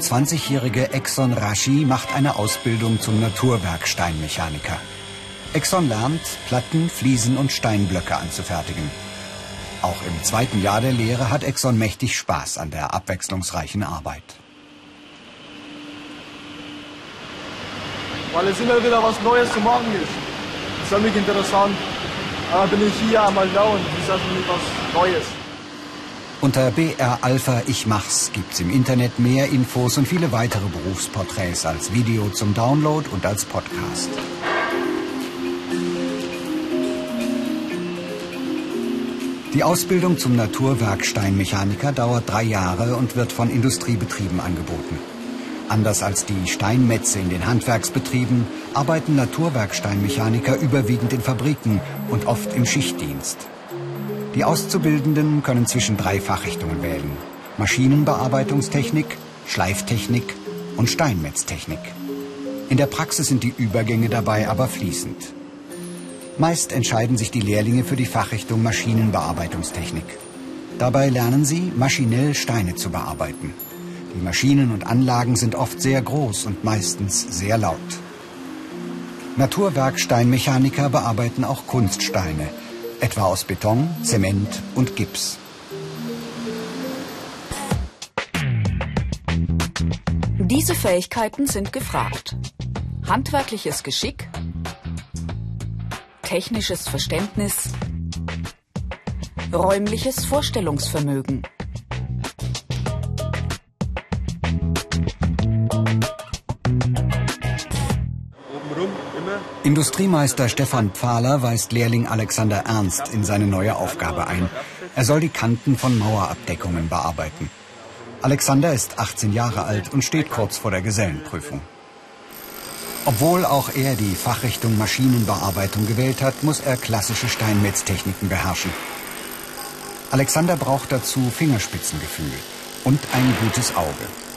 21-jährige Exxon Rashi macht eine Ausbildung zum Naturwerksteinmechaniker. Exxon lernt, Platten, Fliesen und Steinblöcke anzufertigen. Auch im zweiten Jahr der Lehre hat Exxon mächtig Spaß an der abwechslungsreichen Arbeit. Weil es immer wieder was Neues zu machen ist. Das ist für mich interessant. Aber bin ich hier einmal down, das ist also was Neues. Unter BR Alpha Ich Mach's gibt's im Internet mehr Infos und viele weitere Berufsporträts als Video zum Download und als Podcast. Die Ausbildung zum Naturwerksteinmechaniker dauert drei Jahre und wird von Industriebetrieben angeboten. Anders als die Steinmetze in den Handwerksbetrieben arbeiten Naturwerksteinmechaniker überwiegend in Fabriken und oft im Schichtdienst. Die Auszubildenden können zwischen drei Fachrichtungen wählen. Maschinenbearbeitungstechnik, Schleiftechnik und Steinmetztechnik. In der Praxis sind die Übergänge dabei aber fließend. Meist entscheiden sich die Lehrlinge für die Fachrichtung Maschinenbearbeitungstechnik. Dabei lernen sie, maschinell Steine zu bearbeiten. Die Maschinen und Anlagen sind oft sehr groß und meistens sehr laut. Naturwerksteinmechaniker bearbeiten auch Kunststeine, etwa aus Beton, Zement und Gips. Diese Fähigkeiten sind gefragt. Handwerkliches Geschick, technisches Verständnis, räumliches Vorstellungsvermögen. Industriemeister Stefan Pfahler weist Lehrling Alexander Ernst in seine neue Aufgabe ein. Er soll die Kanten von Mauerabdeckungen bearbeiten. Alexander ist 18 Jahre alt und steht kurz vor der Gesellenprüfung. Obwohl auch er die Fachrichtung Maschinenbearbeitung gewählt hat, muss er klassische Steinmetztechniken beherrschen. Alexander braucht dazu Fingerspitzengefühl und ein gutes Auge.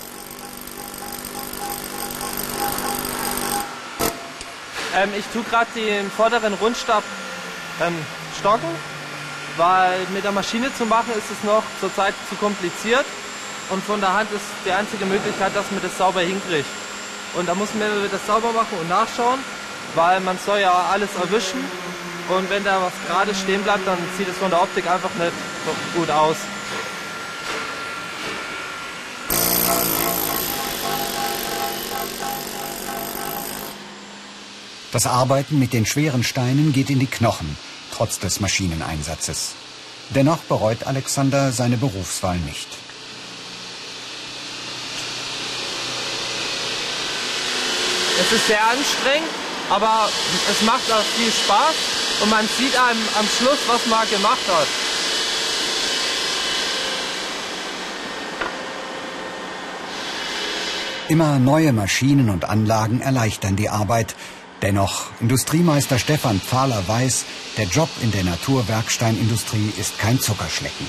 Ähm, ich tue gerade den vorderen Rundstab ähm, stocken, weil mit der Maschine zu machen ist es noch zurzeit zu kompliziert und von der Hand ist die einzige Möglichkeit, dass man das sauber hinkriegt. Und da muss man das sauber machen und nachschauen, weil man soll ja alles erwischen. Und wenn da was gerade stehen bleibt, dann sieht es von der Optik einfach nicht gut aus. Das Arbeiten mit den schweren Steinen geht in die Knochen, trotz des Maschineneinsatzes. Dennoch bereut Alexander seine Berufswahl nicht. Es ist sehr anstrengend, aber es macht auch viel Spaß und man sieht einem am Schluss, was man gemacht hat. Immer neue Maschinen und Anlagen erleichtern die Arbeit. Dennoch, Industriemeister Stefan Pfahler weiß, der Job in der Naturwerksteinindustrie ist kein Zuckerschlecken.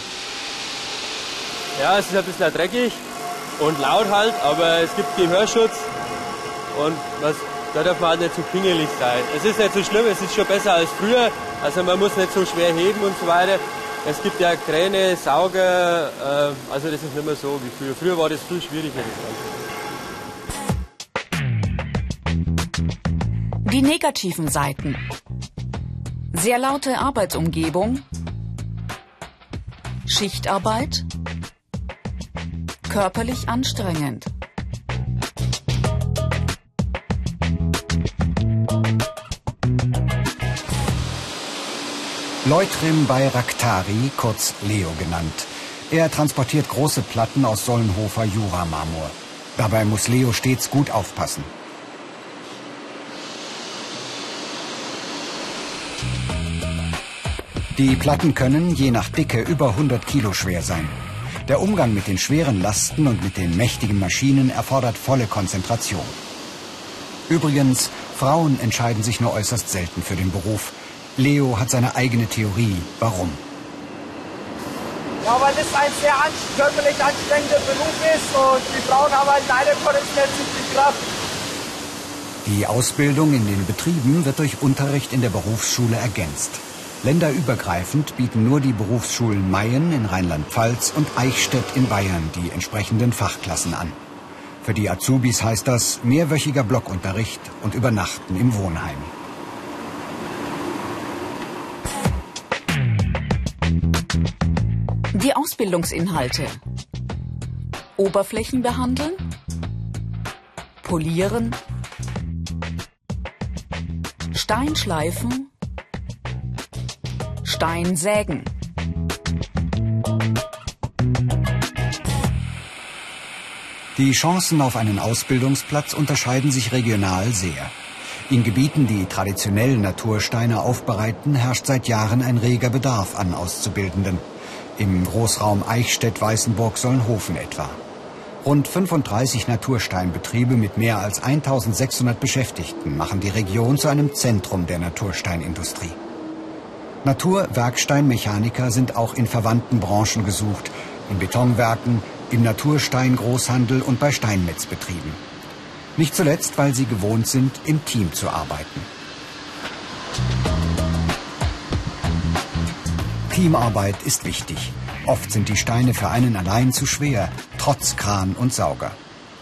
Ja, es ist ein bisschen dreckig und laut halt, aber es gibt Gehörschutz und was, da darf man halt nicht so pingelig sein. Es ist nicht so schlimm, es ist schon besser als früher. Also man muss nicht so schwer heben und so weiter. Es gibt ja Kräne, Sauger, äh, also das ist nicht mehr so wie früher. Früher war das viel schwieriger. Die negativen Seiten. Sehr laute Arbeitsumgebung. Schichtarbeit. Körperlich anstrengend. Leutrim Bayraktari, kurz Leo genannt. Er transportiert große Platten aus Sollenhofer Juramarmor. Dabei muss Leo stets gut aufpassen. Die Platten können, je nach Dicke, über 100 Kilo schwer sein. Der Umgang mit den schweren Lasten und mit den mächtigen Maschinen erfordert volle Konzentration. Übrigens, Frauen entscheiden sich nur äußerst selten für den Beruf. Leo hat seine eigene Theorie. Warum? Ja, weil es ein sehr körperlich anstrengender Beruf ist und die Frauen haben halt leider Gottes nicht so viel Kraft. Die Ausbildung in den Betrieben wird durch Unterricht in der Berufsschule ergänzt. Länderübergreifend bieten nur die Berufsschulen Mayen in Rheinland-Pfalz und Eichstätt in Bayern die entsprechenden Fachklassen an. Für die Azubis heißt das mehrwöchiger Blockunterricht und Übernachten im Wohnheim. Die Ausbildungsinhalte. Oberflächen behandeln, polieren, Stein schleifen, Stein sägen. Die Chancen auf einen Ausbildungsplatz unterscheiden sich regional sehr. In Gebieten, die traditionell Natursteine aufbereiten, herrscht seit Jahren ein reger Bedarf an Auszubildenden. Im Großraum Eichstätt-Weißenburg-Solnhofen etwa. Rund 35 Natursteinbetriebe mit mehr als 1600 Beschäftigten machen die Region zu einem Zentrum der Natursteinindustrie. Naturwerksteinmechaniker sind auch in verwandten Branchen gesucht, in Betonwerken, im Natursteingroßhandel und bei Steinmetzbetrieben. Nicht zuletzt, weil sie gewohnt sind, im Team zu arbeiten. Teamarbeit ist wichtig. Oft sind die Steine für einen allein zu schwer, trotz Kran und Sauger.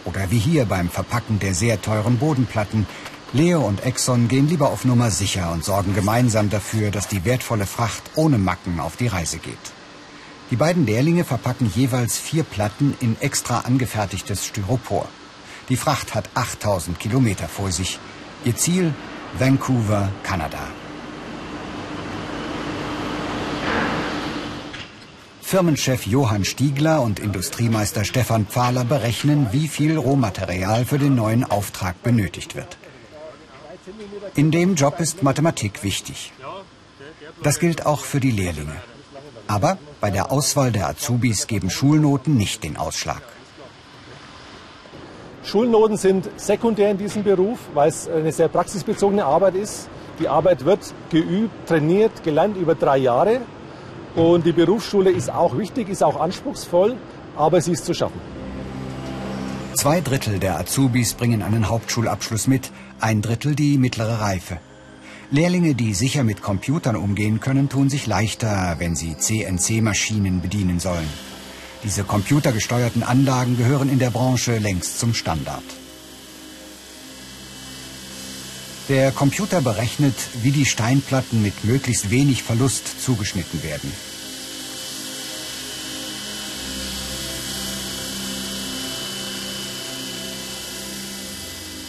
Oder wie hier beim Verpacken der sehr teuren Bodenplatten. Leo und Exxon gehen lieber auf Nummer sicher und sorgen gemeinsam dafür, dass die wertvolle Fracht ohne Macken auf die Reise geht. Die beiden Lehrlinge verpacken jeweils vier Platten in extra angefertigtes Styropor. Die Fracht hat 8000 Kilometer vor sich. Ihr Ziel Vancouver, Kanada. Firmenchef Johann Stiegler und Industriemeister Stefan Pfahler berechnen, wie viel Rohmaterial für den neuen Auftrag benötigt wird. In dem Job ist Mathematik wichtig. Das gilt auch für die Lehrlinge. Aber bei der Auswahl der Azubis geben Schulnoten nicht den Ausschlag. Schulnoten sind sekundär in diesem Beruf, weil es eine sehr praxisbezogene Arbeit ist. Die Arbeit wird geübt, trainiert, gelernt über drei Jahre. Und die Berufsschule ist auch wichtig, ist auch anspruchsvoll, aber sie ist zu schaffen. Zwei Drittel der Azubis bringen einen Hauptschulabschluss mit, ein Drittel die mittlere Reife. Lehrlinge, die sicher mit Computern umgehen können, tun sich leichter, wenn sie CNC-Maschinen bedienen sollen. Diese computergesteuerten Anlagen gehören in der Branche längst zum Standard. Der Computer berechnet, wie die Steinplatten mit möglichst wenig Verlust zugeschnitten werden.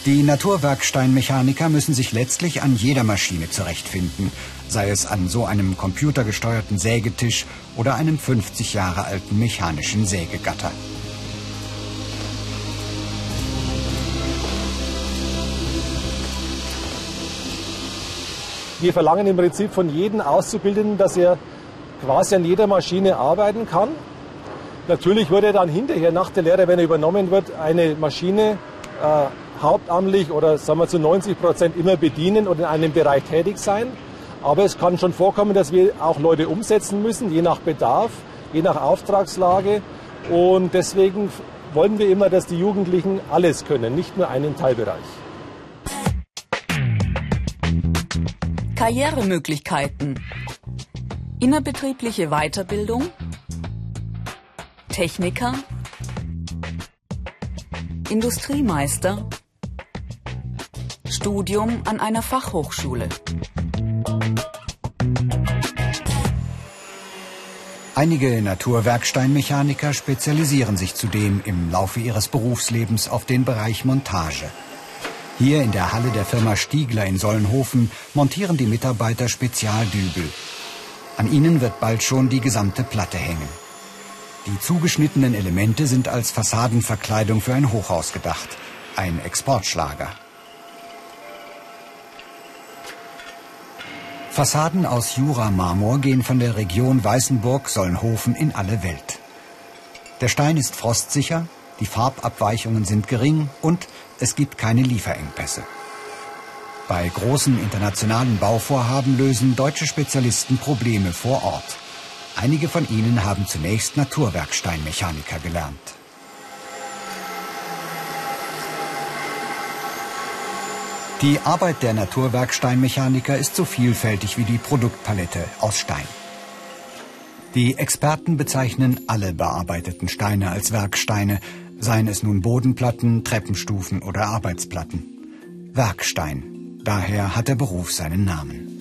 Die Naturwerksteinmechaniker müssen sich letztlich an jeder Maschine zurechtfinden, sei es an so einem computergesteuerten Sägetisch oder einem 50 Jahre alten mechanischen Sägegatter. Wir verlangen im Prinzip von jedem Auszubildenden, dass er quasi an jeder Maschine arbeiten kann. Natürlich würde er dann hinterher nach der Lehre, wenn er übernommen wird, eine Maschine äh, hauptamtlich oder sagen wir zu 90 Prozent immer bedienen und in einem Bereich tätig sein. Aber es kann schon vorkommen, dass wir auch Leute umsetzen müssen, je nach Bedarf, je nach Auftragslage. Und deswegen wollen wir immer, dass die Jugendlichen alles können, nicht nur einen Teilbereich. Karrieremöglichkeiten. Innerbetriebliche Weiterbildung. Techniker. Industriemeister. Studium an einer Fachhochschule. Einige Naturwerksteinmechaniker spezialisieren sich zudem im Laufe ihres Berufslebens auf den Bereich Montage. Hier in der Halle der Firma Stiegler in Sollenhofen montieren die Mitarbeiter Spezialdübel. An ihnen wird bald schon die gesamte Platte hängen. Die zugeschnittenen Elemente sind als Fassadenverkleidung für ein Hochhaus gedacht. Ein Exportschlager. Fassaden aus Jura-Marmor gehen von der Region Weißenburg-Sollenhofen in alle Welt. Der Stein ist frostsicher, die Farbabweichungen sind gering und es gibt keine Lieferengpässe. Bei großen internationalen Bauvorhaben lösen deutsche Spezialisten Probleme vor Ort. Einige von ihnen haben zunächst Naturwerksteinmechaniker gelernt. Die Arbeit der Naturwerksteinmechaniker ist so vielfältig wie die Produktpalette aus Stein. Die Experten bezeichnen alle bearbeiteten Steine als Werksteine, Seien es nun Bodenplatten, Treppenstufen oder Arbeitsplatten. Werkstein. Daher hat der Beruf seinen Namen.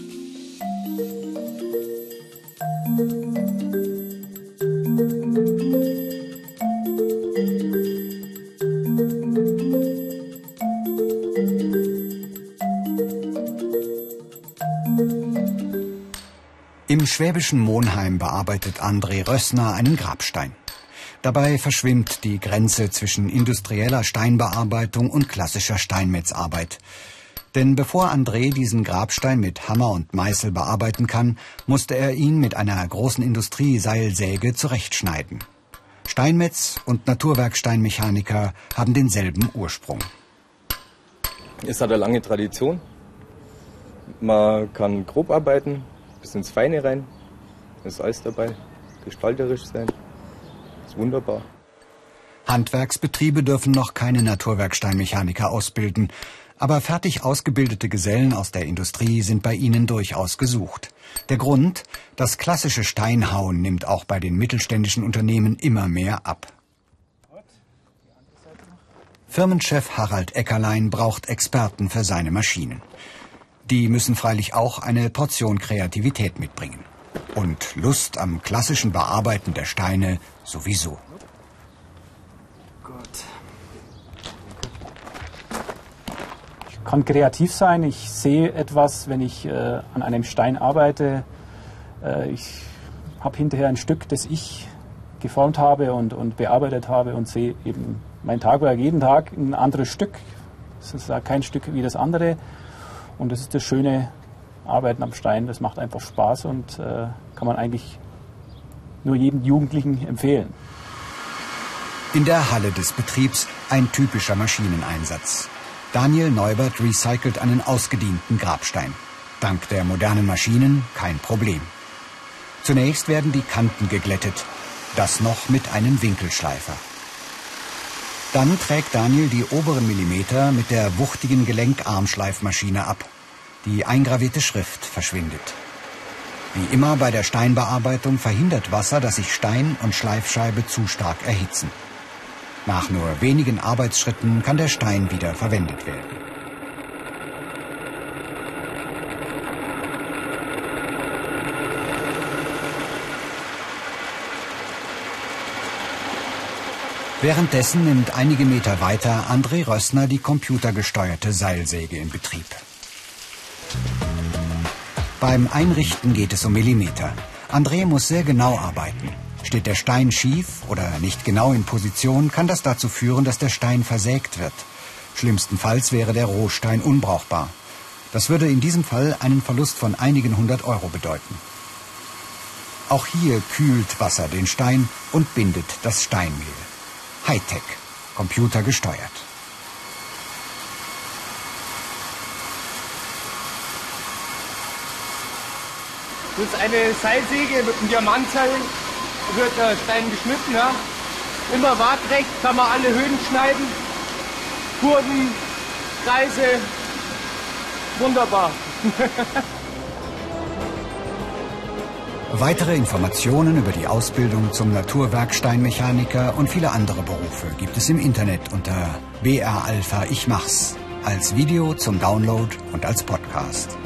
Schwäbischen Monheim bearbeitet André Rössner einen Grabstein. Dabei verschwimmt die Grenze zwischen industrieller Steinbearbeitung und klassischer Steinmetzarbeit. Denn bevor André diesen Grabstein mit Hammer und Meißel bearbeiten kann, musste er ihn mit einer großen Industrieseilsäge zurechtschneiden. Steinmetz und Naturwerksteinmechaniker haben denselben Ursprung. Es hat eine lange Tradition. Man kann grob arbeiten, bis ins Feine rein. ist alles dabei. Gestalterisch sein. ist wunderbar. Handwerksbetriebe dürfen noch keine Naturwerksteinmechaniker ausbilden, aber fertig ausgebildete Gesellen aus der Industrie sind bei ihnen durchaus gesucht. Der Grund, das klassische Steinhauen nimmt auch bei den mittelständischen Unternehmen immer mehr ab. Firmenchef Harald Eckerlein braucht Experten für seine Maschinen. Die müssen freilich auch eine Portion Kreativität mitbringen. Und Lust am klassischen Bearbeiten der Steine sowieso. Gut. Ich kann kreativ sein. Ich sehe etwas, wenn ich äh, an einem Stein arbeite. Äh, ich habe hinterher ein Stück, das ich geformt habe und, und bearbeitet habe und sehe eben mein Tagwerk jeden Tag ein anderes Stück. Es ist kein Stück wie das andere. Und das ist das schöne Arbeiten am Stein. Das macht einfach Spaß und äh, kann man eigentlich nur jedem Jugendlichen empfehlen. In der Halle des Betriebs ein typischer Maschineneinsatz. Daniel Neubert recycelt einen ausgedienten Grabstein. Dank der modernen Maschinen kein Problem. Zunächst werden die Kanten geglättet, das noch mit einem Winkelschleifer. Dann trägt Daniel die oberen Millimeter mit der wuchtigen Gelenkarmschleifmaschine ab. Die eingravierte Schrift verschwindet. Wie immer bei der Steinbearbeitung verhindert Wasser, dass sich Stein und Schleifscheibe zu stark erhitzen. Nach nur wenigen Arbeitsschritten kann der Stein wieder verwendet werden. Währenddessen nimmt einige Meter weiter André Rössner die computergesteuerte Seilsäge in Betrieb. Beim Einrichten geht es um Millimeter. André muss sehr genau arbeiten. Steht der Stein schief oder nicht genau in Position, kann das dazu führen, dass der Stein versägt wird. Schlimmstenfalls wäre der Rohstein unbrauchbar. Das würde in diesem Fall einen Verlust von einigen hundert Euro bedeuten. Auch hier kühlt Wasser den Stein und bindet das Steinmehl. Hightech, computergesteuert. Das ist eine Seilsäge mit einem Diamantseil, wird der Stein geschnitten. Ja. Immer waagrecht, kann man alle Höhen schneiden. Kurven, Kreise, wunderbar. Weitere Informationen über die Ausbildung zum Naturwerksteinmechaniker und viele andere Berufe gibt es im Internet unter BR Alpha Ich Mach's als Video zum Download und als Podcast.